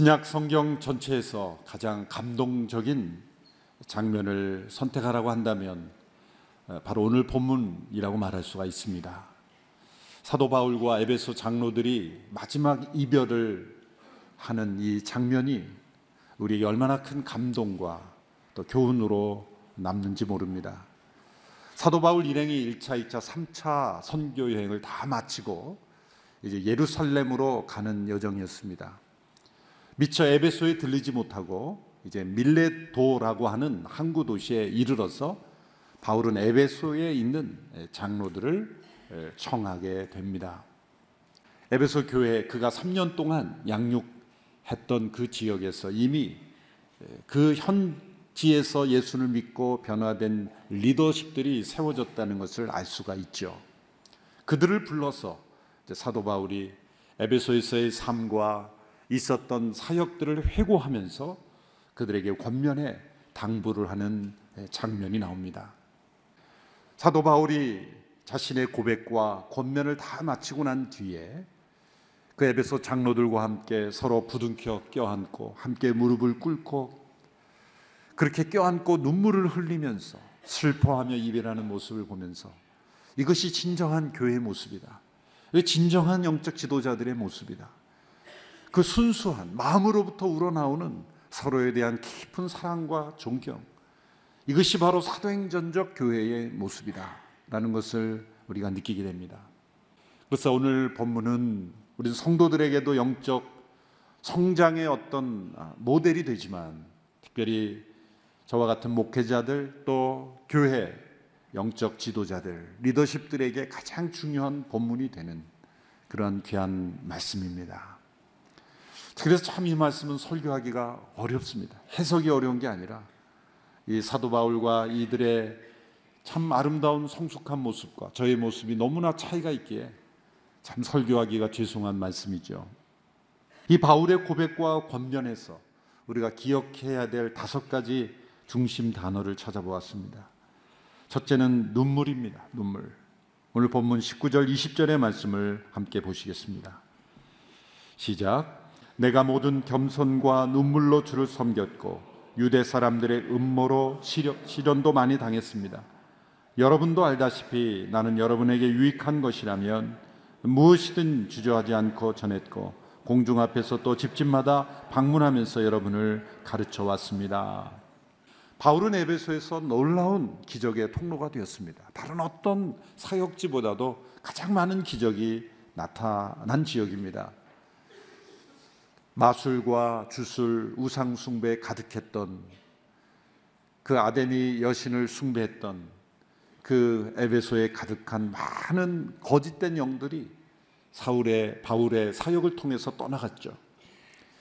신약 성경 전체에서 가장 감동적인 장면을 선택하라고 한다면 어, 바로 오늘 본문이라고 말할 수가 있습니다. 사도 바울과 에베소 장로들이 마지막 이별을 하는 이 장면이 우리에게 얼마나 큰 감동과 또 교훈으로 남는지 모릅니다. 사도 바울 일행이 1차, 2차, 3차 선교 여행을 다 마치고 이제 예루살렘으로 가는 여정이었습니다. 미처 에베소에 들리지 못하고 이제 밀레도라고 하는 항구 도시에 이르러서 바울은 에베소에 있는 장로들을 청하게 됩니다. 에베소 교회 그가 3년 동안 양육했던 그 지역에서 이미 그 현지에서 예수를 믿고 변화된 리더십들이 세워졌다는 것을 알 수가 있죠. 그들을 불러서 사도 바울이 에베소에서의 삶과 있었던 사역들을 회고하면서 그들에게 권면해 당부를 하는 장면이 나옵니다. 사도 바울이 자신의 고백과 권면을 다 마치고 난 뒤에 그 에베소 장로들과 함께 서로 부둥켜 껴안고 함께 무릎을 꿇고 그렇게 껴안고 눈물을 흘리면서 슬퍼하며 이별하는 모습을 보면서 이것이 진정한 교회의 모습이다. 진정한 영적 지도자들의 모습이다. 그 순수한 마음으로부터 우러나오는 서로에 대한 깊은 사랑과 존경 이것이 바로 사도행전적 교회의 모습이다라는 것을 우리가 느끼게 됩니다. 그래서 오늘 본문은 우리 성도들에게도 영적 성장의 어떤 아, 모델이 되지만 특별히 저와 같은 목회자들 또 교회 영적 지도자들 리더십들에게 가장 중요한 본문이 되는 그런 귀한 말씀입니다. 그래서 참 이 말씀은 설교하기가 어렵습니다. 해석이 어려운 게 아니라 이 사도 바울과 이들의 참 아름다운 성숙한 모습과 저의 모습이 너무나 차이가 있기에 참 설교하기가 죄송한 말씀이죠. 이 바울의 고백과 권면에서 우리가 기억해야 될 다섯 가지 중심 단어를 찾아보았습니다. 첫째는 눈물입니다. 눈물. 오늘 본문 19절 20절의 말씀을 함께 보시겠습니다. 시작. 내가 모든 겸손과 눈물로 주를 섬겼고 유대 사람들의 음모로 시련도 많이 당했습니다. 여러분도 알다시피 나는 여러분에게 유익한 것이라면 무엇이든 주저하지 않고 전했고 공중 앞에서 또 집집마다 방문하면서 여러분을 가르쳐 왔습니다. 바울은 에베소에서 놀라운 기적의 통로가 되었습니다. 다른 어떤 사역지보다도 가장 많은 기적이 나타난 지역입니다. 마술과 주술, 우상 숭배에 가득했던 그 아데미 여신을 숭배했던 그 에베소에 가득한 많은 거짓된 영들이 사울의 바울의 사역을 통해서 떠나갔죠.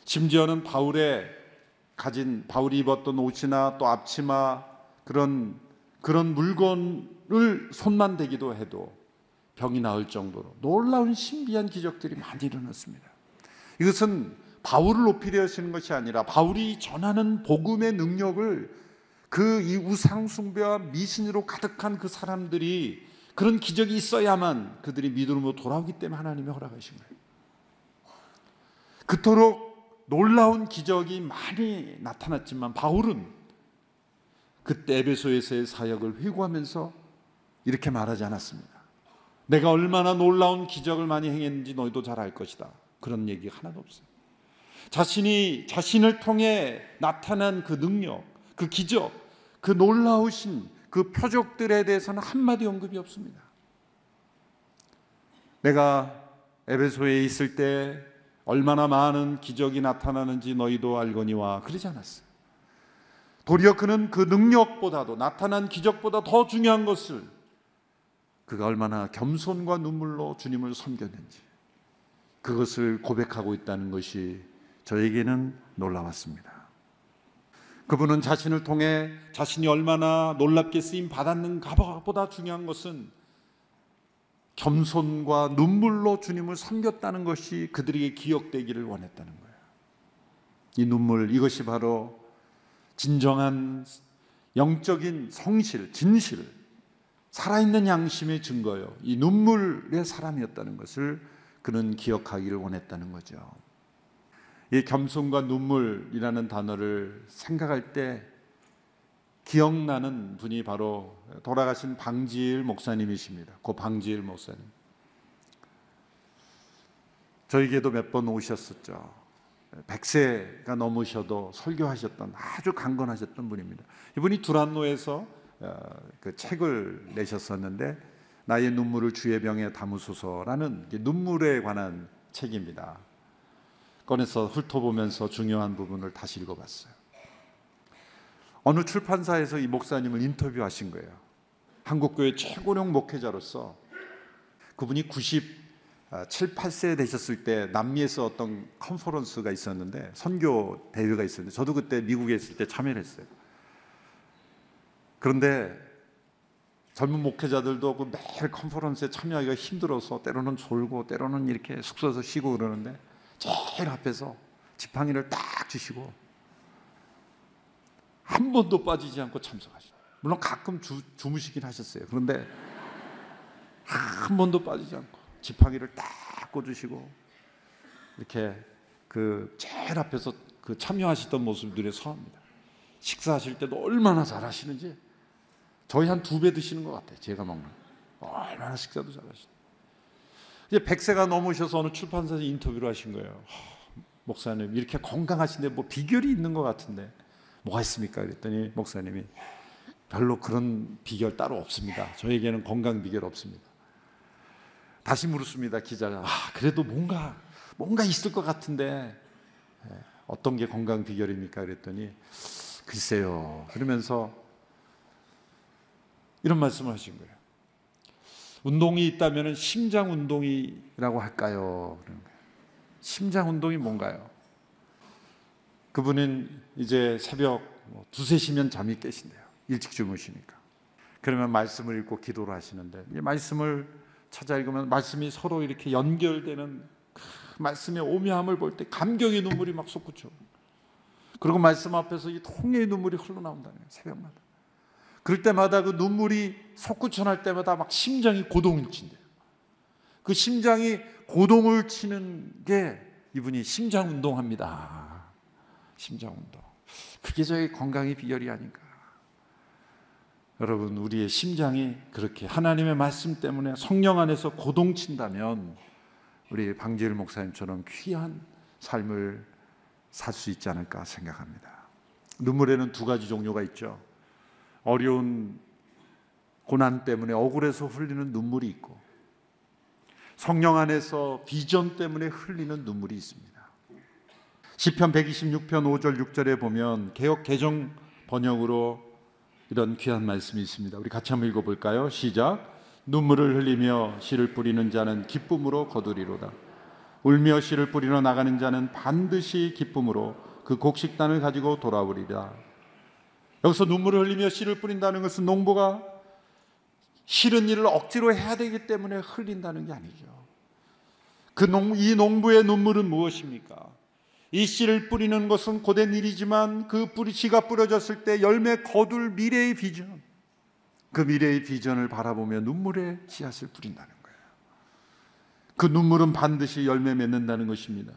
심지어는 바울의 가진 바울이 입었던 옷이나 또 앞치마 그런 그런 물건을 손만 대기도 해도 병이 나을 정도로 놀라운 신비한 기적들이 많이 일어났습니다. 이것은 바울을 높이려 하시는 것이 아니라 바울이 전하는 복음의 능력을 그 이 우상 숭배와 미신으로 가득한 그 사람들이 그런 기적이 있어야만 그들이 믿음으로 돌아오기 때문에 하나님이 허락하신 거예요. 그토록 놀라운 기적이 많이 나타났지만 바울은 그때 에베소에서의 사역을 회고하면서 이렇게 말하지 않았습니다. 내가 얼마나 놀라운 기적을 많이 행했는지 너희도 잘 알 것이다. 그런 얘기 하나도 없어요. 자신이 자신을 통해 나타난 그 능력, 그 기적, 그 놀라우신 그 표적들에 대해서는 한마디 언급이 없습니다. 내가 에베소에 있을 때 얼마나 많은 기적이 나타나는지 너희도 알거니와 그러지 않았어요. 도리어 그는 그 능력보다도 나타난 기적보다 더 중요한 것을 그가 얼마나 겸손과 눈물로 주님을 섬겼는지 그것을 고백하고 있다는 것이 저에게는 놀라웠습니다. 그분은 자신을 통해 자신이 얼마나 놀랍게 쓰임 받았는가보다 중요한 것은 겸손과 눈물로 주님을 섬겼다는 것이 그들에게 기억되기를 원했다는 거예요. 이 눈물 이것이 바로 진정한 영적인 성실, 진실, 살아있는 양심의 증거요. 이 눈물의 사람이었다는 것을 그는 기억하기를 원했다는 거죠. 이 겸손과 눈물이라는 단어를 생각할 때 기억나는 분이 바로 돌아가신 방지일 목사님이십니다. 그 방지일 목사님. 저에게도 몇 번 오셨었죠. 100세가 넘으셔도 설교하셨던 아주 강건하셨던 분입니다. 이분이 두란노에서 어, 그 책을 내셨었는데 나의 눈물을 주의 병에 담으소서라는 눈물에 관한 책입니다. 꺼내서 훑어보면서 중요한 부분을 다시 읽어봤어요. 어느 출판사에서 이 목사님을 인터뷰하신 거예요. 한국교회 최고령 목회자로서 그분이 97, 8세 되셨을 때 남미에서 어떤 컨퍼런스가 있었는데 선교 대회가 있었는데 저도 그때 미국에 있을 때 참여를 했어요. 그런데 젊은 목회자들도 그 매일 컨퍼런스에 참여하기가 힘들어서 때로는 졸고 때로는 이렇게 숙소에서 쉬고 그러는데 제일 앞에서 지팡이를 딱 주시고 한 번도 빠지지 않고 참석하시죠. 물론 가끔 주, 주무시긴 하셨어요. 그런데 한 번도 빠지지 않고 지팡이를 딱 꽂으시고 이렇게 그 제일 앞에서 그 참여하시던 모습 눈에 서합니다. 식사하실 때도 얼마나 잘하시는지 저희 한 두 배 드시는 것 같아요. 제가 먹는 얼마나 식사도 잘하시는. 이제 100세가 넘으셔서 어느 출판사에서 인터뷰를 하신 거예요. 목사님 이렇게 건강하신데 뭐 비결이 있는 것 같은데 뭐가 있습니까? 그랬더니 목사님이 별로 그런 비결 따로 없습니다. 저에게는 건강 비결 없습니다. 다시 물었습니다. 기자가 아, 그래도 뭔가 뭔가 있을 것 같은데 예, 어떤 게 건강 비결입니까? 그랬더니 글쎄요. 그러면서 이런 말씀을 하신 거예요. 운동이 있다면 심장 운동이라고 할까요? 심장 운동이 뭔가요? 그분은 이제 새벽 뭐 두세 시면 잠이 깨신대요. 일찍 주무시니까. 그러면 말씀을 읽고 기도를 하시는데 이 말씀을 찾아 읽으면 말씀이 서로 이렇게 연결되는 그 말씀의 오묘함을 볼 때 감격의 눈물이 막 솟구쳐. 그리고 말씀 앞에서 이 통의 눈물이 흘러나온다는 거예요. 새벽마다. 그럴 때마다 그 눈물이 솟구쳐 날 때마다 막 심장이 고동을 친대요. 그 심장이 고동을 치는 게 이분이 심장 운동합니다. 심장 운동. 그게 저의 건강의 비결이 아닌가. 여러분, 우리의 심장이 그렇게 하나님의 말씀 때문에 성령 안에서 고동친다면 우리 방지일 목사님처럼 귀한 삶을 살 수 있지 않을까 생각합니다. 눈물에는 두 가지 종류가 있죠. 어려운 고난 때문에 억울해서 흘리는 눈물이 있고 성령 안에서 비전 때문에 흘리는 눈물이 있습니다. 시편 126편 5절 6절에 보면 개혁 개정 번역으로 이런 귀한 말씀이 있습니다. 우리 같이 한번 읽어 볼까요? 시작. 눈물을 흘리며 씨를 뿌리는 자는 기쁨으로 거두리로다. 울며 씨를 뿌리러 나가는 자는 반드시 기쁨으로 그 곡식단을 가지고 돌아오리라. 여기서 눈물을 흘리며 씨를 뿌린다는 것은 농부가 싫은 일을 억지로 해야 되기 때문에 흘린다는 게 아니죠. 그 농, 이 농부의 눈물은 무엇입니까? 이 씨를 뿌리는 것은 고된 일이지만 그 뿌리 씨가 뿌려졌을 때 열매 거둘 미래의 비전, 그 미래의 비전을 바라보며 눈물의 씨앗을 뿌린다는 거예요. 그 눈물은 반드시 열매 맺는다는 것입니다.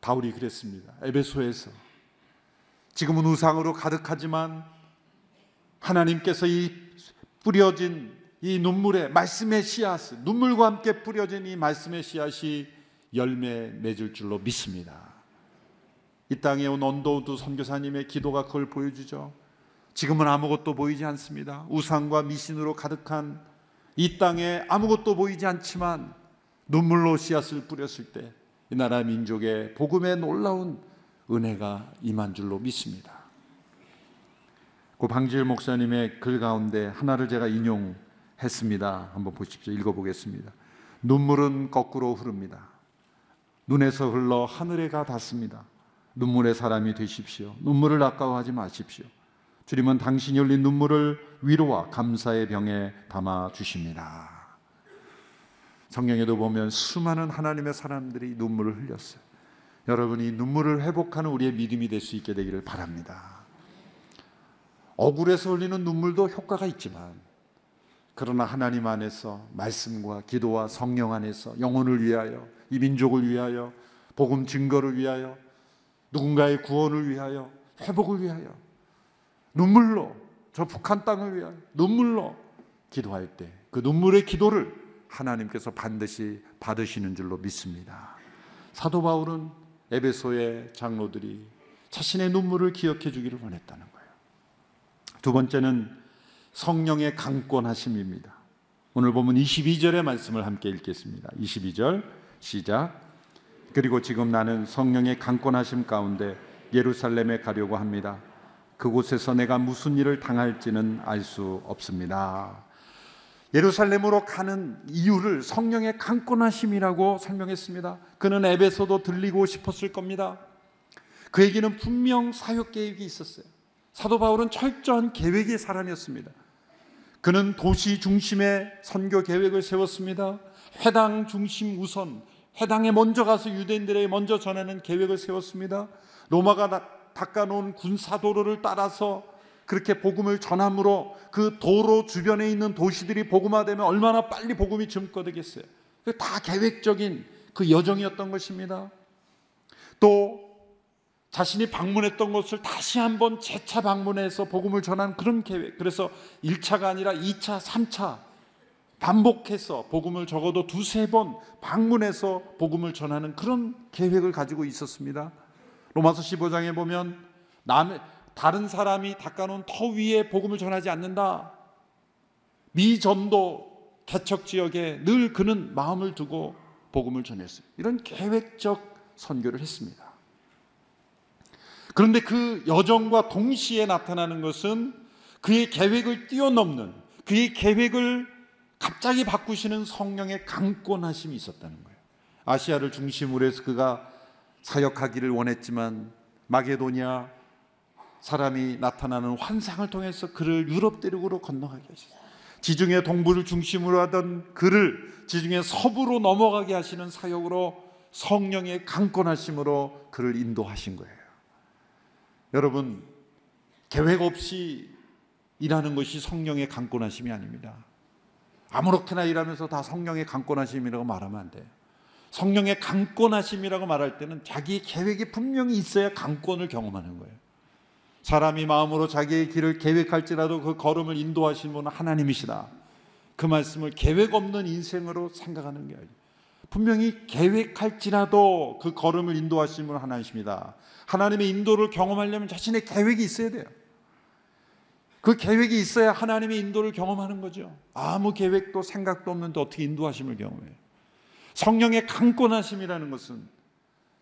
바울이 그랬습니다. 에베소에서 지금은 우상으로 가득하지만 하나님께서 이 뿌려진 이 눈물의 말씀의 씨앗, 눈물과 함께 뿌려진 이 말씀의 씨앗이 열매 맺을 줄로 믿습니다. 이 땅에 온 언더우드 선교사님의 기도가 그걸 보여주죠. 지금은 아무것도 보이지 않습니다. 우상과 미신으로 가득한 이 땅에 아무것도 보이지 않지만 눈물로 씨앗을 뿌렸을 때 이 나라 민족의 복음의 놀라운 은혜가 임한 줄로 믿습니다. 그 방지일 목사님의 글 가운데 하나를 제가 인용했습니다. 한번 보십시오. 읽어보겠습니다. 눈물은 거꾸로 흐릅니다. 눈에서 흘러 하늘에 가 닿습니다. 눈물의 사람이 되십시오. 눈물을 아까워하지 마십시오. 주님은 당신이 흘린 눈물을 위로와 감사의 병에 담아 주십니다. 성경에도 보면 수많은 하나님의 사람들이 눈물을 흘렸어요. 여러분이 눈물을 회복하는 우리의 믿음이 될 수 있게 되기를 바랍니다. 억울해서 흘리는 눈물도 효과가 있지만 그러나 하나님 안에서 말씀과 기도와 성령 안에서 영혼을 위하여 이 민족을 위하여 복음 증거를 위하여 누군가의 구원을 위하여 회복을 위하여 눈물로 저 북한 땅을 위하여 눈물로 기도할 때 그 눈물의 기도를 하나님께서 반드시 받으시는 줄로 믿습니다. 사도 바울은 에베소의 장로들이 자신의 눈물을 기억해 주기를 원했다는 거예요. 두 번째는 성령의 강권하심입니다. 오늘 보면 22절의 말씀을 함께 읽겠습니다. 22절 시작. 그리고 지금 나는 성령의 강권하심 가운데 예루살렘에 가려고 합니다. 그곳에서 내가 무슨 일을 당할지는 알 수 없습니다. 예루살렘으로 가는 이유를 성령의 강권하심이라고 설명했습니다. 그는 에베소도 들리고 싶었을 겁니다. 그에게는 분명 사역 계획이 있었어요. 사도 바울은 철저한 계획의 사람이었습니다. 그는 도시 중심의 선교 계획을 세웠습니다. 회당 중심 우선, 회당에 먼저 가서 유대인들에게 먼저 전하는 계획을 세웠습니다. 로마가 닦아놓은 군사도로를 따라서 그렇게 복음을 전함으로 그 도로 주변에 있는 도시들이 복음화되면 얼마나 빨리 복음이 증거되겠어요. 다 계획적인 그 여정이었던 것입니다. 또 자신이 방문했던 곳을 다시 한번 재차 방문해서 복음을 전하는 그런 계획. 그래서 1차가 아니라 2차, 3차 반복해서 복음을 적어도 두세 번 방문해서 복음을 전하는 그런 계획을 가지고 있었습니다. 로마서 15장에 보면 남의 다른 사람이 닦아놓은 터 위에 복음을 전하지 않는다. 미전도 개척 지역에 늘 그는 마음을 두고 복음을 전했어요. 이런 계획적 선교를 했습니다. 그런데 그 여정과 동시에 나타나는 것은 그의 계획을 뛰어넘는 그의 계획을 갑자기 바꾸시는 성령의 강권하심이 있었다는 거예요. 아시아를 중심으로 해서 그가 사역하기를 원했지만 마게도니아 사람이 나타나는 환상을 통해서 그를 유럽 대륙으로 건너가게 하셨어요. 지중해 동부를 중심으로 하던 그를 지중해 서부로 넘어가게 하시는 사역으로 성령의 강권하심으로 그를 인도하신 거예요. 여러분 계획 없이 일하는 것이 성령의 강권하심이 아닙니다. 아무렇게나 일하면서 다 성령의 강권하심이라고 말하면 안 돼요. 성령의 강권하심이라고 말할 때는 자기의 계획이 분명히 있어야 강권을 경험하는 거예요. 사람이 마음으로 자기의 길을 계획할지라도 그 걸음을 인도하시는 분은 하나님이시다. 그 말씀을 계획 없는 인생으로 생각하는 게 아니에요. 분명히 계획할지라도 그 걸음을 인도하시는 분은 하나님이십니다. 하나님의 인도를 경험하려면 자신의 계획이 있어야 돼요. 그 계획이 있어야 하나님의 인도를 경험하는 거죠. 아무 계획도 생각도 없는데 어떻게 인도하심을 경험해요? 성령의 강권하심이라는 것은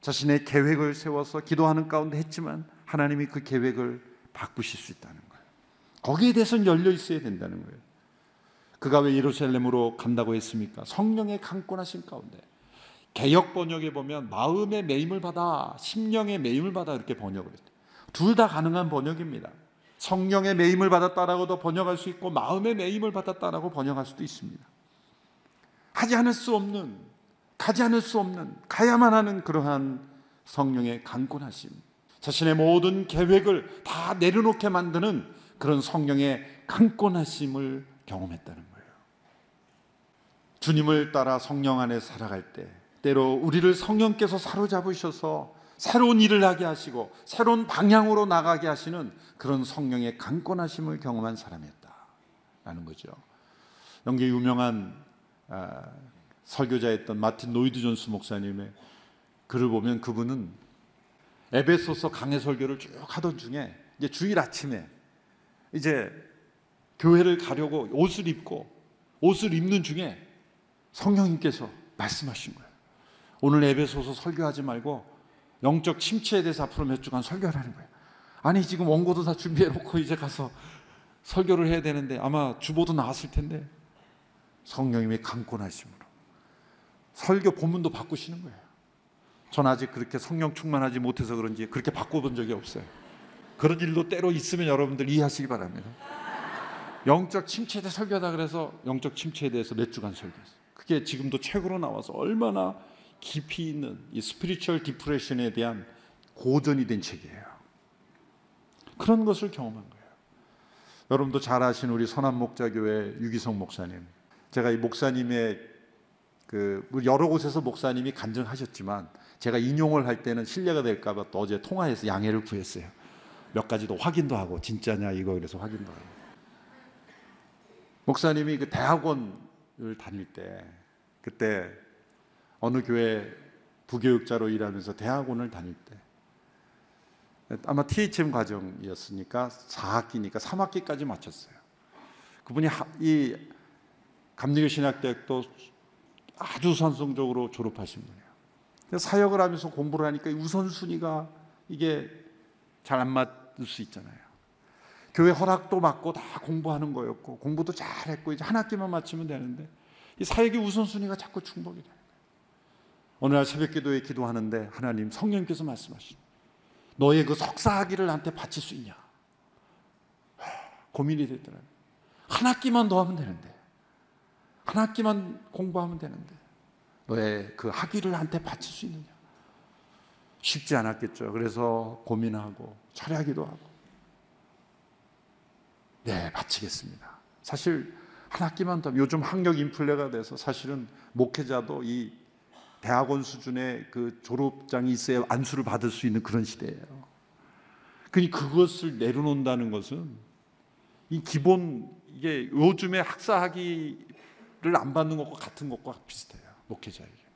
자신의 계획을 세워서 기도하는 가운데 했지만 하나님이 그 계획을 바꾸실 수 있다는 거예요. 거기에 대해서는 열려 있어야 된다는 거예요. 그가 왜 예루살렘으로 간다고 했습니까? 성령의 강권하신 가운데. 개혁 번역에 보면 마음의 매임을 받아, 심령의 매임을 받아 이렇게 번역을 했어요. 둘다 가능한 번역입니다. 성령의 매임을 받았다라고도 번역할 수 있고 마음의 매임을 받았다라고 번역할 수도 있습니다. 하지 않을 수 없는, 가지 않을 수 없는, 가야만 하는 그러한 성령의 강권하심. 자신의 모든 계획을 다 내려놓게 만드는 그런 성령의 강권하심을 경험했다는 거예요. 주님을 따라 성령 안에 살아갈 때 때로 우리를 성령께서 사로잡으셔서 새로운 일을 하게 하시고 새로운 방향으로 나가게 하시는 그런 성령의 강권하심을 경험한 사람이었다라는 거죠. 영국의 유명한 아, 설교자였던 마틴 로이드 존스 목사님의 글을 보면 그분은 에베소서 강해 설교를 쭉 하던 중에 이제 주일 아침에 이제 교회를 가려고 옷을 입고 옷을 입는 중에 성령님께서 말씀하신 거예요. 오늘 에베소서 설교하지 말고 영적 침체에 대해서 앞으로 몇 주간 설교하라는 거예요. 아니 지금 원고도 다 준비해 놓고 이제 가서 설교를 해야 되는데 아마 주보도 나왔을 텐데 성령님의 강권하심으로 설교 본문도 바꾸시는 거예요. 전 아직 그렇게 성령 충만하지 못해서 그런지 그렇게 바꿔본 적이 없어요. 그런 일도 때로 있으면 여러분들 이해하시기 바랍니다. 영적 침체에 대해 설교하다 그래서 영적 침체에 대해서 몇 주간 설교했어요. 그게 지금도 책으로 나와서 얼마나 깊이 있는 이 spiritual depression에 대한 고전이 된 책이에요. 그런 것을 경험한 거예요. 여러분도 잘 아시는 우리 선한 목자교회 유기성 목사님. 제가 이 목사님의 그뭐 여러 곳에서 목사님이 간증하셨지만 제가 인용을 할 때는 신뢰가 될까봐 또 어제 통화해서 양해를 구했어요. 몇 가지 더 확인도 하고 진짜냐 이거 그래서 확인도 하고. 목사님이 그 대학원을 다닐 때 그때 어느 교회 부교육자로 일하면서 대학원을 다닐 때 아마 THM 과정이었으니까 4학기니까 3학기까지 마쳤어요. 그분이 하- 이 감리교 신학대학도 아주 산성적으로 졸업하신. 그래서 사역을 하면서 공부를 하니까 우선순위가 이게 잘 안 맞을 수 있잖아요. 교회 허락도 받고 다 공부하는 거였고 공부도 잘했고 이제 한 학기만 마치면 되는데 이 사역의 우선순위가 자꾸 중복이 돼요. 어느 날 새벽기도에 기도하는데 하나님 성령께서 말씀하시죠. 너의 그 석사학위를 나한테 바칠 수 있냐? 하, 고민이 되더라고요. 한 학기만 더 하면 되는데 한 학기만 공부하면 되는데 너의 그 학위를 나한테 바칠 수 있느냐? 쉽지 않았겠죠. 그래서 고민하고 철회하기도 하고 네 바치겠습니다. 사실 한 학기만 더 요즘 학력 인플레가 돼서 사실은 목회자도 이 대학원 수준의 그 졸업장이 있어야 안수를 받을 수 있는 그런 시대예요. 그니 그것을 내려놓는다는 것은 이 기본 이게 요즘에 학사학위를 안 받는 것과 같은 것과 비슷해요. 목회자에게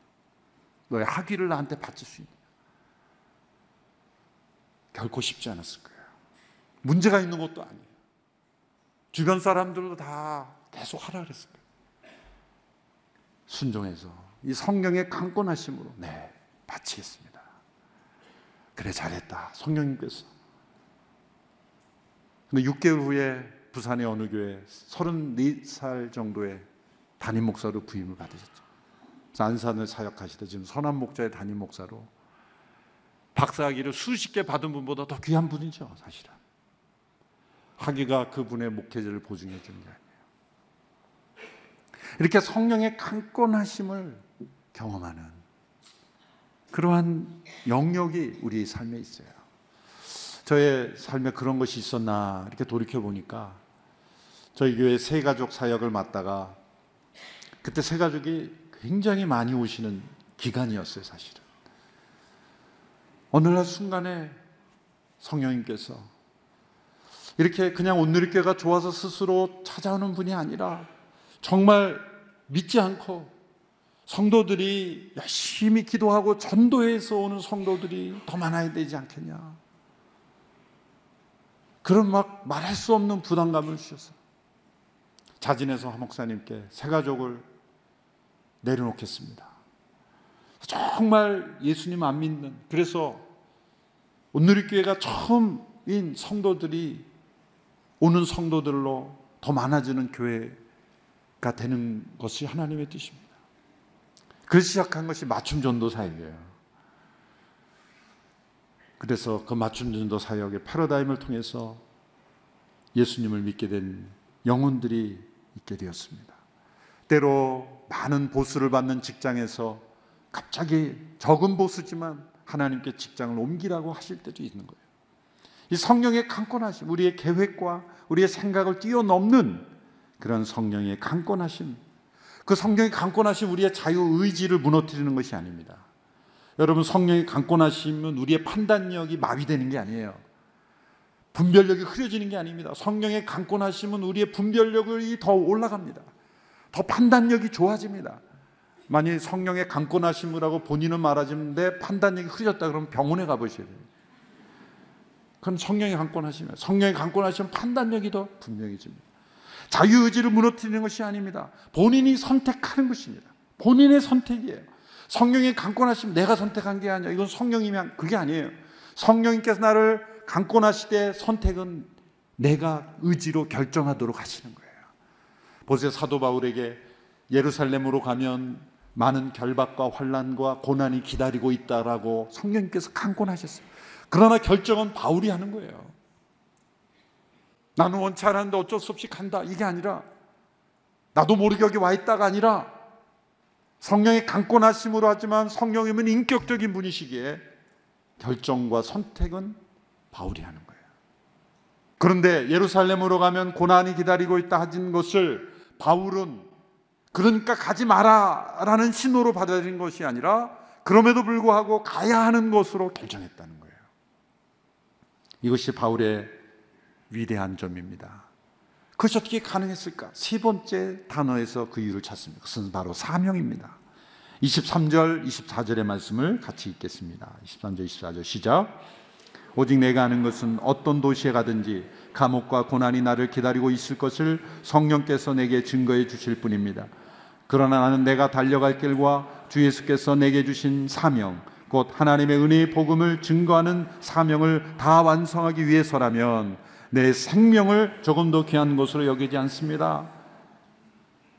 너의 학위를 나한테 바칠 수 있는 결코 쉽지 않았을 거예요. 문제가 있는 것도 아니에요. 주변 사람들도 다 계속 하라 그랬을 거예요. 순종해서 이 성령의 강권하심으로 네 바치겠습니다. 그래 잘했다 성령님께서. 근데 6개월 후에 부산의 어느 교회 34살 정도의 담임 목사로 부임을 받으셨죠. 안산을 사역하시다 지금 선한 목자의 담임 목사로 박사학위를 수십 개 받은 분보다 더 귀한 분이죠 사실은. 학위가 그분의 목회자를 보증해 주는 게 아니에요. 이렇게 성령의 강권하심을 경험하는 그러한 영역이 우리 삶에 있어요. 저의 삶에 그런 것이 있었나 이렇게 돌이켜 보니까 저희 교회 새 가족 사역을 맡다가 그때 새 가족이 굉장히 많이 오시는 기간이었어요, 사실은. 어느 날 순간에 성령님께서 이렇게 그냥 온누리교회가 좋아서 스스로 찾아오는 분이 아니라 정말 믿지 않고 성도들이 열심히 기도하고 전도해서 오는 성도들이 더 많아야 되지 않겠냐. 그런 막 말할 수 없는 부담감을 주셔서 자진해서 한 목사님께 새 가족을 내려놓겠습니다. 정말 예수님 안 믿는 그래서 온누리교회가 처음인 성도들이 오는 성도들로 더 많아지는 교회가 되는 것이 하나님의 뜻입니다. 그래서 시작한 것이 맞춤 전도 사역이에요. 그래서 그 맞춤 전도 사역의 패러다임을 통해서 예수님을 믿게 된 영혼들이 있게 되었습니다. 때로 많은 보수를 받는 직장에서 갑자기 적은 보수지만 하나님께 직장을 옮기라고 하실 때도 있는 거예요. 이 성령의 강권하심, 우리의 계획과 우리의 생각을 뛰어넘는 그런 성령의 강권하심, 그 성령의 강권하심 우리의 자유 의지를 무너뜨리는 것이 아닙니다. 여러분 성령의 강권하심은 우리의 판단력이 마비되는 게 아니에요. 분별력이 흐려지는 게 아닙니다. 성령의 강권하심은 우리의 분별력이 더 올라갑니다. 더 판단력이 좋아집니다. 만약 성령의 강권하심을 하고 본인은 말하지는데 판단력이 흐려졌다 그러면 병원에 가보셔야 돼요. 그건 성령의 강권하시면 성령의 강권하시면 판단력이 더 분명해집니다. 자유의지를 무너뜨리는 것이 아닙니다. 본인이 선택하는 것입니다. 본인의 선택이에요. 성령의 강권하시면 내가 선택한 게 아니야. 이건 성령님이 한 그게 아니에요. 성령님께서 나를 강권하시되 선택은 내가 의지로 결정하도록 하시는 거예요. 보세요. 사도 바울에게 예루살렘으로 가면 많은 결박과 환란과 고난이 기다리고 있다라고 성령님께서 강권하셨어요. 그러나 결정은 바울이 하는 거예요. 나는 원치 않았는데 어쩔 수 없이 간다. 이게 아니라 나도 모르게 여기 와 있다가 아니라 성령의 강권하심으로 하지만 성령님은 인격적인 분이시기에 결정과 선택은 바울이 하는 거예요. 그런데 예루살렘으로 가면 고난이 기다리고 있다 하진 것을 바울은 그러니까 가지 마라라는 신호로 받아들인 것이 아니라 그럼에도 불구하고 가야 하는 것으로 결정했다는 거예요. 이것이 바울의 위대한 점입니다. 그것이 어떻게 가능했을까? 세 번째 단어에서 그 이유를 찾습니다. 그것은 바로 사명입니다. 23절, 24절의 말씀을 같이 읽겠습니다. 23절, 24절 시작. 오직 내가 아는 것은 어떤 도시에 가든지 감옥과 고난이 나를 기다리고 있을 것을 성령께서 내게 증거해 주실 뿐입니다. 그러나 나는 내가 달려갈 길과 주 예수께서 내게 주신 사명, 곧 하나님의 은혜의 복음을 증거하는 사명을 다 완성하기 위해서라면 내 생명을 조금 더 귀한 것으로 여기지 않습니다.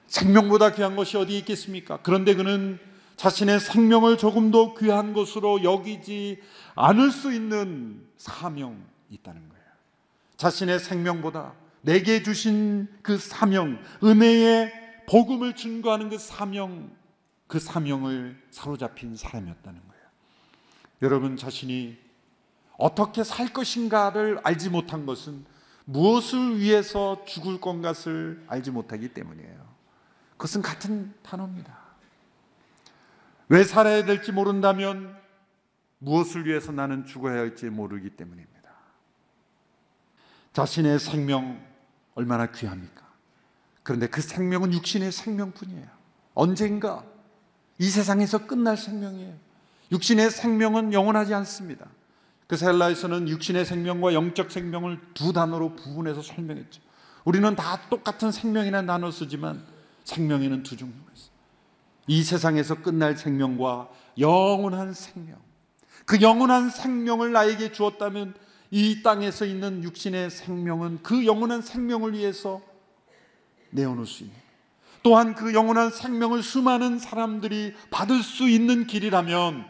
생명보다 귀한 것이 어디 있겠습니까? 그런데 그는 자신의 생명을 조금 더 귀한 것으로 여기지 않을 수 있는 사명이 있다는 거예요. 자신의 생명보다 내게 주신 그 사명, 은혜의 복음을 증거하는 그 사명, 그 사명을 사로잡힌 사람이었다는 거예요. 여러분 자신이 어떻게 살 것인가를 알지 못한 것은 무엇을 위해서 죽을 것을 알지 못하기 때문이에요. 그것은 같은 단어입니다. 왜 살아야 될지 모른다면 무엇을 위해서 나는 죽어야 할지 모르기 때문입니다. 자신의 생명 얼마나 귀합니까? 그런데 그 생명은 육신의 생명뿐이에요. 언젠가 이 세상에서 끝날 생명이에요. 육신의 생명은 영원하지 않습니다. 그 헬라에서는 육신의 생명과 영적 생명을 두 단어로 구분해서 설명했죠. 우리는 다 똑같은 생명이나 나눠 쓰지만 생명에는 두 종류가 있어요. 이 세상에서 끝날 생명과 영원한 생명. 그 영원한 생명을 나에게 주었다면 이 땅에서 있는 육신의 생명은 그 영원한 생명을 위해서 내어놓을 수 있는 또한 그 영원한 생명을 수많은 사람들이 받을 수 있는 길이라면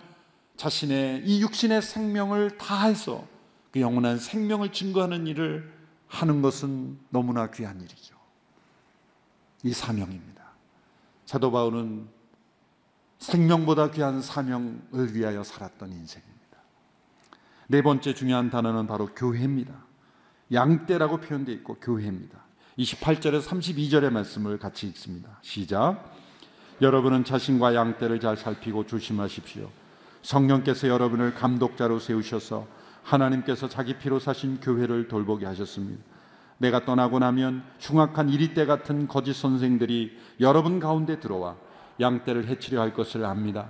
자신의 이 육신의 생명을 다해서 그 영원한 생명을 증거하는 일을 하는 것은 너무나 귀한 일이죠. 이 사명입니다. 사도 바울은 생명보다 귀한 사명을 위하여 살았던 인생입니다. 네 번째 중요한 단어는 바로 교회입니다. 양떼라고 표현되어 있고 교회입니다. 28절에서 32절의 말씀을 같이 읽습니다. 시작. 여러분은 자신과 양떼를 잘 살피고 조심하십시오. 성령께서 여러분을 감독자로 세우셔서 하나님께서 자기 피로 사신 교회를 돌보게 하셨습니다. 내가 떠나고 나면 흉악한 이리떼 같은 거짓 선생들이 여러분 가운데 들어와 양떼를 해치려 할 것을 압니다.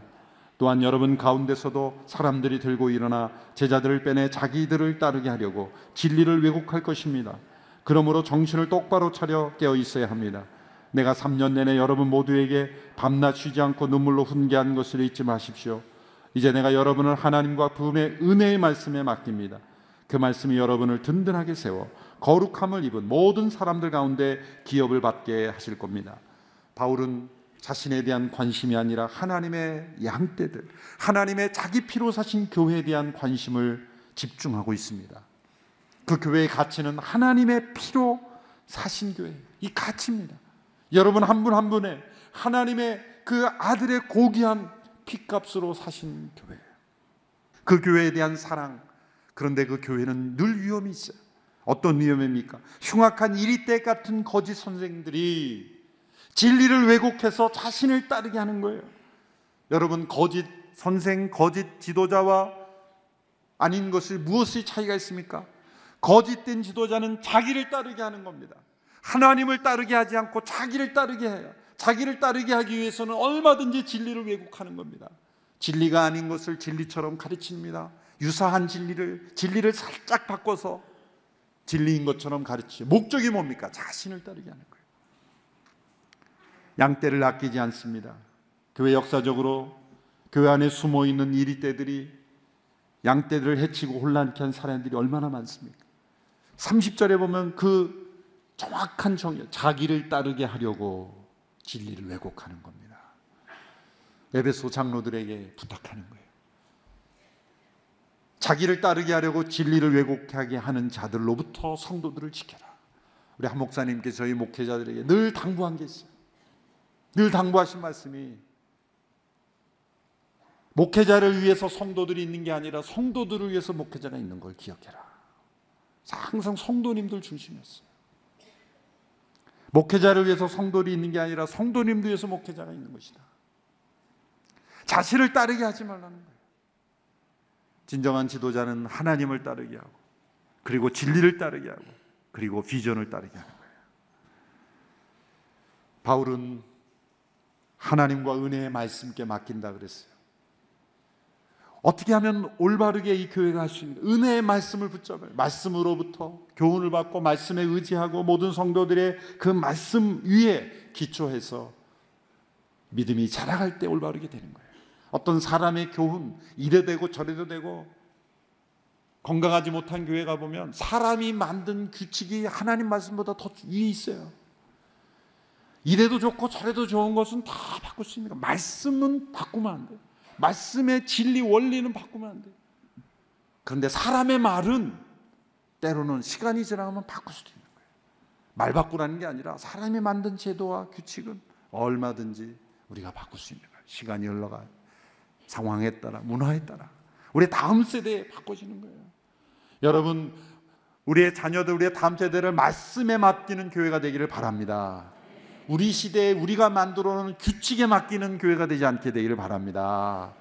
또한 여러분 가운데서도 사람들이 들고 일어나 제자들을 빼내 자기들을 따르게 하려고 진리를 왜곡할 것입니다. 그러므로 정신을 똑바로 차려 깨어 있어야 합니다. 내가 3년 내내 여러분 모두에게 밤낮 쉬지 않고 눈물로 훈계한 것을 잊지 마십시오. 이제 내가 여러분을 하나님과 부음의 은혜의 말씀에 맡깁니다. 그 말씀이 여러분을 든든하게 세워 거룩함을 입은 모든 사람들 가운데 기업을 받게 하실 겁니다. 바울은 자신에 대한 관심이 아니라 하나님의 양떼들, 하나님의 자기 피로 사신 교회에 대한 관심을 집중하고 있습니다. 그 교회의 가치는 하나님의 피로 사신 교회, 이 가치입니다. 여러분 한 분한 분의 하나님의 그 아들의 고귀한 피값으로 사신 교회. 그 교회에 대한 사랑. 그런데 그 교회는 늘 위험이 있어요. 어떤 위험입니까? 흉악한 이리떼 같은 거짓 선생들이 진리를 왜곡해서 자신을 따르게 하는 거예요. 여러분 거짓 선생, 거짓 지도자와 아닌 것을 무엇의 차이가 있습니까? 거짓된 지도자는 자기를 따르게 하는 겁니다. 하나님을 따르게 하지 않고 자기를 따르게 해요. 자기를 따르게 하기 위해서는 얼마든지 진리를 왜곡하는 겁니다. 진리가 아닌 것을 진리처럼 가르칩니다. 유사한 진리를 진리를 살짝 바꿔서 진리인 것처럼 가르치죠. 목적이 뭡니까? 자신을 따르게 하는 거예요. 양떼를 아끼지 않습니다. 교회 역사적으로 교회 안에 숨어 있는 이리떼들이 양떼들을 해치고 혼란케 한 사람들이 얼마나 많습니까? 30절에 보면 그 정확한 정의, 자기를 따르게 하려고 진리를 왜곡하는 겁니다. 에베소 장로들에게 부탁하는 거예요. 자기를 따르게 하려고 진리를 왜곡하게 하는 자들로부터 성도들을 지켜라. 우리 한 목사님께 저희 목회자들에게 늘 당부한 게 있어요. 늘 당부하신 말씀이 목회자를 위해서 성도들이 있는 게 아니라 성도들을 위해서 목회자가 있는 걸 기억해라. 항상 성도님들 중심이었어요. 목회자를 위해서 성도들이 있는 게 아니라 성도님도 위해서 목회자가 있는 것이다. 자신을 따르게 하지 말라는 거예요. 진정한 지도자는 하나님을 따르게 하고 그리고 진리를 따르게 하고 그리고 비전을 따르게 하는 거예요. 바울은 하나님과 은혜의 말씀께 맡긴다 그랬어요. 어떻게 하면 올바르게 이 교회가 할 수 있는 은혜의 말씀을 붙잡아요. 말씀으로부터 교훈을 받고 말씀에 의지하고 모든 성도들의 그 말씀 위에 기초해서 믿음이 자라갈 때 올바르게 되는 거예요. 어떤 사람의 교훈 이래 되고 저래도 되고 건강하지 못한 교회 가 보면 사람이 만든 규칙이 하나님 말씀보다 더 위에 있어요. 이래도 좋고 저래도 좋은 것은 다 바꿀 수 있는 거. 말씀은 바꾸면 안 돼. 말씀의 진리 원리는 바꾸면 안 돼. 그런데 사람의 말은 때로는 시간이 지나가면 바꿀 수도 있는 거예요. 말 바꾸라는 게 아니라 사람이 만든 제도와 규칙은 얼마든지 우리가 바꿀 수 있는 거예요. 시간이 흘러가요. 상황에 따라 문화에 따라 우리 다음 세대에 바꿔지는 거예요. 여러분 우리의 자녀들 우리의 다음 세대를 말씀에 맡기는 교회가 되기를 바랍니다. 우리 시대에 우리가 만들어 놓은 규칙에 맡기는 교회가 되지 않게 되기를 바랍니다.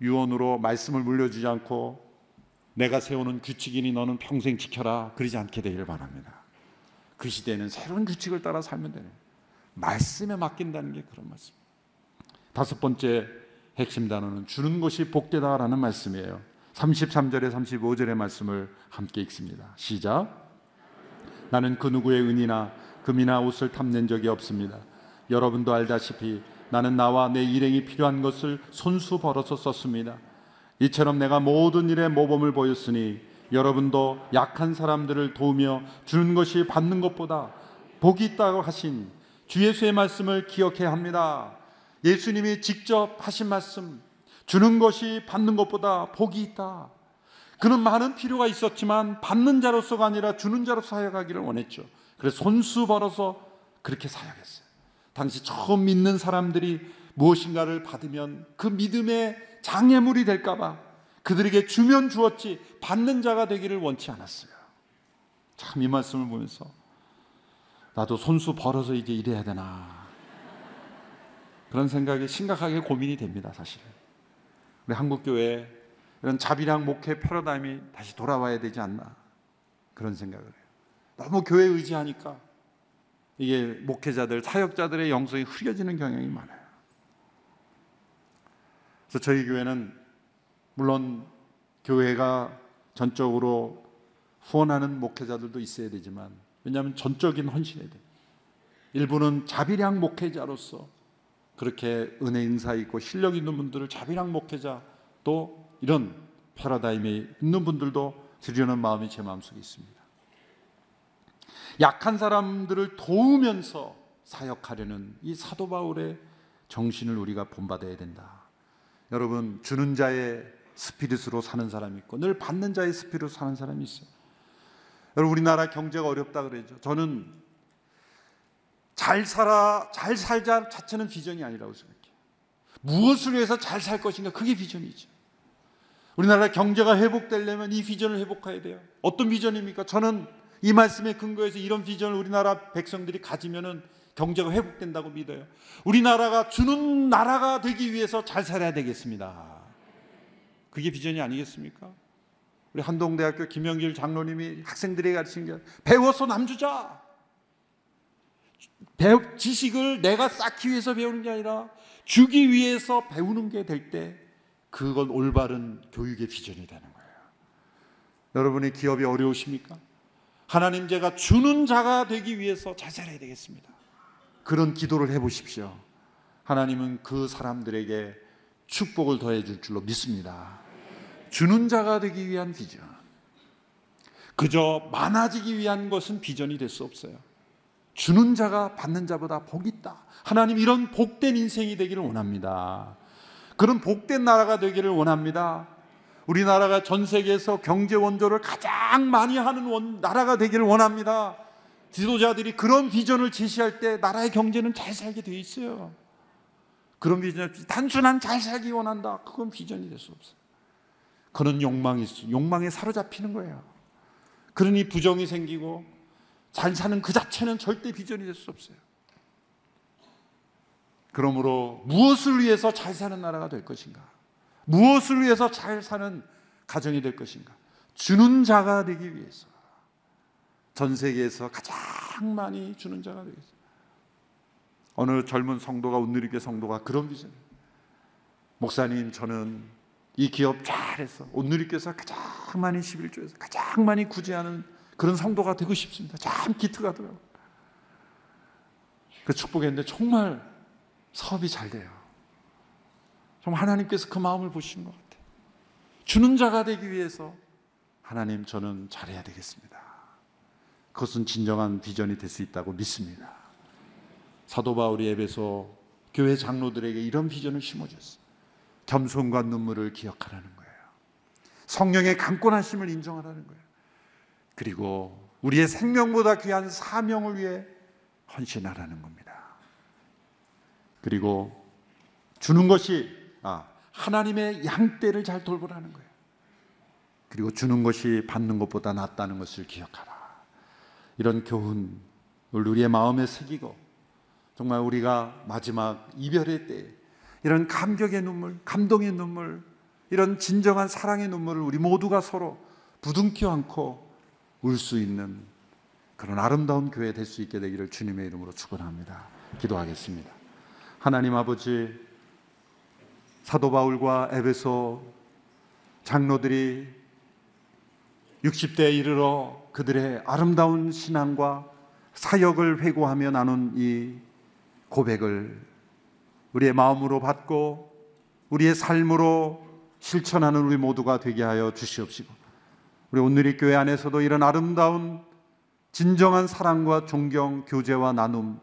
유언으로 말씀을 물려주지 않고 내가 세우는 규칙이니 너는 평생 지켜라 그러지 않게 되기를 바랍니다. 그 시대에는 새로운 규칙을 따라 살면 되는 말씀에 맡긴다는 게 그런 말씀. 다섯 번째 핵심 단어는 주는 것이 복되다라는 말씀이에요. 33절에 35절의 말씀을 함께 읽습니다. 시작. 나는 그 누구의 은이나 금이나 옷을 탐낸 적이 없습니다. 여러분도 알다시피 나는 나와 내 일행이 필요한 것을 손수 벌어서 썼습니다. 이처럼 내가 모든 일에 모범을 보였으니 여러분도 약한 사람들을 도우며 주는 것이 받는 것보다 복이 있다고 하신 주 예수의 말씀을 기억해야 합니다. 예수님이 직접 하신 말씀, 주는 것이 받는 것보다 복이 있다. 그는 많은 필요가 있었지만 받는 자로서가 아니라 주는 자로 사역하기를 원했죠. 그래서 손수 벌어서 그렇게 사역했어요. 당시 처음 믿는 사람들이 무엇인가를 받으면 그 믿음의 장애물이 될까봐 그들에게 주면 주었지 받는 자가 되기를 원치 않았어요. 참 이 말씀을 보면서 나도 손수 벌어서 이제 일해야 되나 그런 생각이 심각하게 고민이 됩니다, 사실. 우리 한국 교회 이런 자비랑 목회 패러다임이 다시 돌아와야 되지 않나 그런 생각을 해요. 너무 교회 의지하니까 이게 목회자들, 사역자들의 영성이 흐려지는 경향이 많아요. 그래서 저희 교회는 물론 교회가 전적으로 후원하는 목회자들도 있어야 되지만 왜냐하면 전적인 헌신해야 돼. 일부는 자비량 목회자로서 그렇게 은혜 인사 있고 실력 있는 분들을 자비량 목회자 또 이런 패러다임에 있는 분들도 드리려는 마음이 제 마음속에 있습니다. 약한 사람들을 도우면서 사역하려는 이 사도 바울의 정신을 우리가 본받아야 된다. 여러분 주는 자의 스피릿으로 사는 사람이 있고 늘 받는 자의 스피릿으로 사는 사람이 있어요. 여러분 우리나라 경제가 어렵다 그러죠. 저는 잘 살아 잘 살자 자체는 비전이 아니라고 생각해요. 무엇을 위해서 잘 살 것인가 그게 비전이죠. 우리나라 경제가 회복되려면 이 비전을 회복해야 돼요. 어떤 비전입니까? 저는 이 말씀에 근거해서 이런 비전을 우리나라 백성들이 가지면은 경제가 회복된다고 믿어요. 우리나라가 주는 나라가 되기 위해서 잘 살아야 되겠습니다. 그게 비전이 아니겠습니까? 우리 한동대학교 김영길 장로님이 학생들에게 가르친 게 배워서 남주자. 배 지식을 내가 쌓기 위해서 배우는 게 아니라 주기 위해서 배우는 게 될 때 그건 올바른 교육의 비전이 되는 거예요. 여러분의 기업이 어려우십니까? 하나님 제가 주는 자가 되기 위해서 잘 살아야 되겠습니다. 그런 기도를 해 보십시오. 하나님은 그 사람들에게 축복을 더해 줄 줄로 믿습니다. 주는 자가 되기 위한 비전. 그저 많아지기 위한 것은 비전이 될 수 없어요. 주는 자가 받는 자보다 복이 있다. 하나님 이런 복된 인생이 되기를 원합니다. 그런 복된 나라가 되기를 원합니다. 우리나라가 전 세계에서 경제 원조를 가장 많이 하는 원, 나라가 되기를 원합니다. 지도자들이 그런 비전을 제시할 때 나라의 경제는 잘 살게 되어 있어요. 그런 비전, 단순한 잘 살기 원한다. 그건 비전이 될 수 없어요. 그런 욕망이. 욕망에 사로잡히는 거예요. 그러니 부정이 생기고 잘 사는 그 자체는 절대 비전이 될 수 없어요. 그러므로 무엇을 위해서 잘 사는 나라가 될 것인가? 무엇을 위해서 잘 사는 가정이 될 것인가? 주는 자가 되기 위해서 전 세계에서 가장 많이 주는 자가 되겠어요. 어느 젊은 성도가 온누리교 성도가 그런 비전. 목사님 저는 이 기업 잘해서 온누리교에서 가장 많이 11조에서 가장 많이 구제하는 그런 성도가 되고 싶습니다. 참 기특하더라고요. 그 축복했는데 정말 사업이 잘 돼요. 정말 하나님께서 그 마음을 보신 것 같아요. 주는 자가 되기 위해서 하나님 저는 잘해야 되겠습니다. 그것은 진정한 비전이 될 수 있다고 믿습니다. 사도 바울이 에베소 교회 장로들에게 이런 비전을 심어줬어요. 겸손과 눈물을 기억하라는 거예요. 성령의 강권하심을 인정하라는 거예요. 그리고 우리의 생명보다 귀한 사명을 위해 헌신하라는 겁니다. 그리고 주는 것이 아, 하나님의 양떼를 잘 돌보라는 거예요. 그리고 주는 것이 받는 것보다 낫다는 것을 기억하라. 이런 교훈을 우리의 마음에 새기고 정말 우리가 마지막 이별의 때 이런 감격의 눈물, 감동의 눈물, 이런 진정한 사랑의 눈물을 우리 모두가 서로 부둥켜 안고 울 수 있는 그런 아름다운 교회 될 수 있게 되기를 주님의 이름으로 축원합니다. 기도하겠습니다. 하나님 아버지 사도 바울과 에베소 장로들이 60대에 이르러 그들의 아름다운 신앙과 사역을 회고하며 나눈 이 고백을 우리의 마음으로 받고 우리의 삶으로 실천하는 우리 모두가 되게 하여 주시옵시고 우리 오늘의 교회 안에서도 이런 아름다운 진정한 사랑과 존경, 교제와 나눔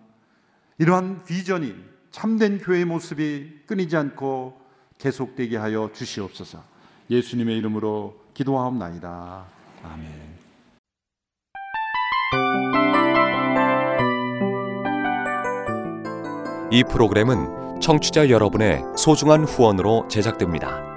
이러한 비전이 참된 교회의 모습이 끊이지 않고 계속되게 하여 주시옵소서. 예수님의 이름으로 기도하옵나이다. 아멘. 이 프로그램은 청취자 여러분의 소중한 후원으로 제작됩니다.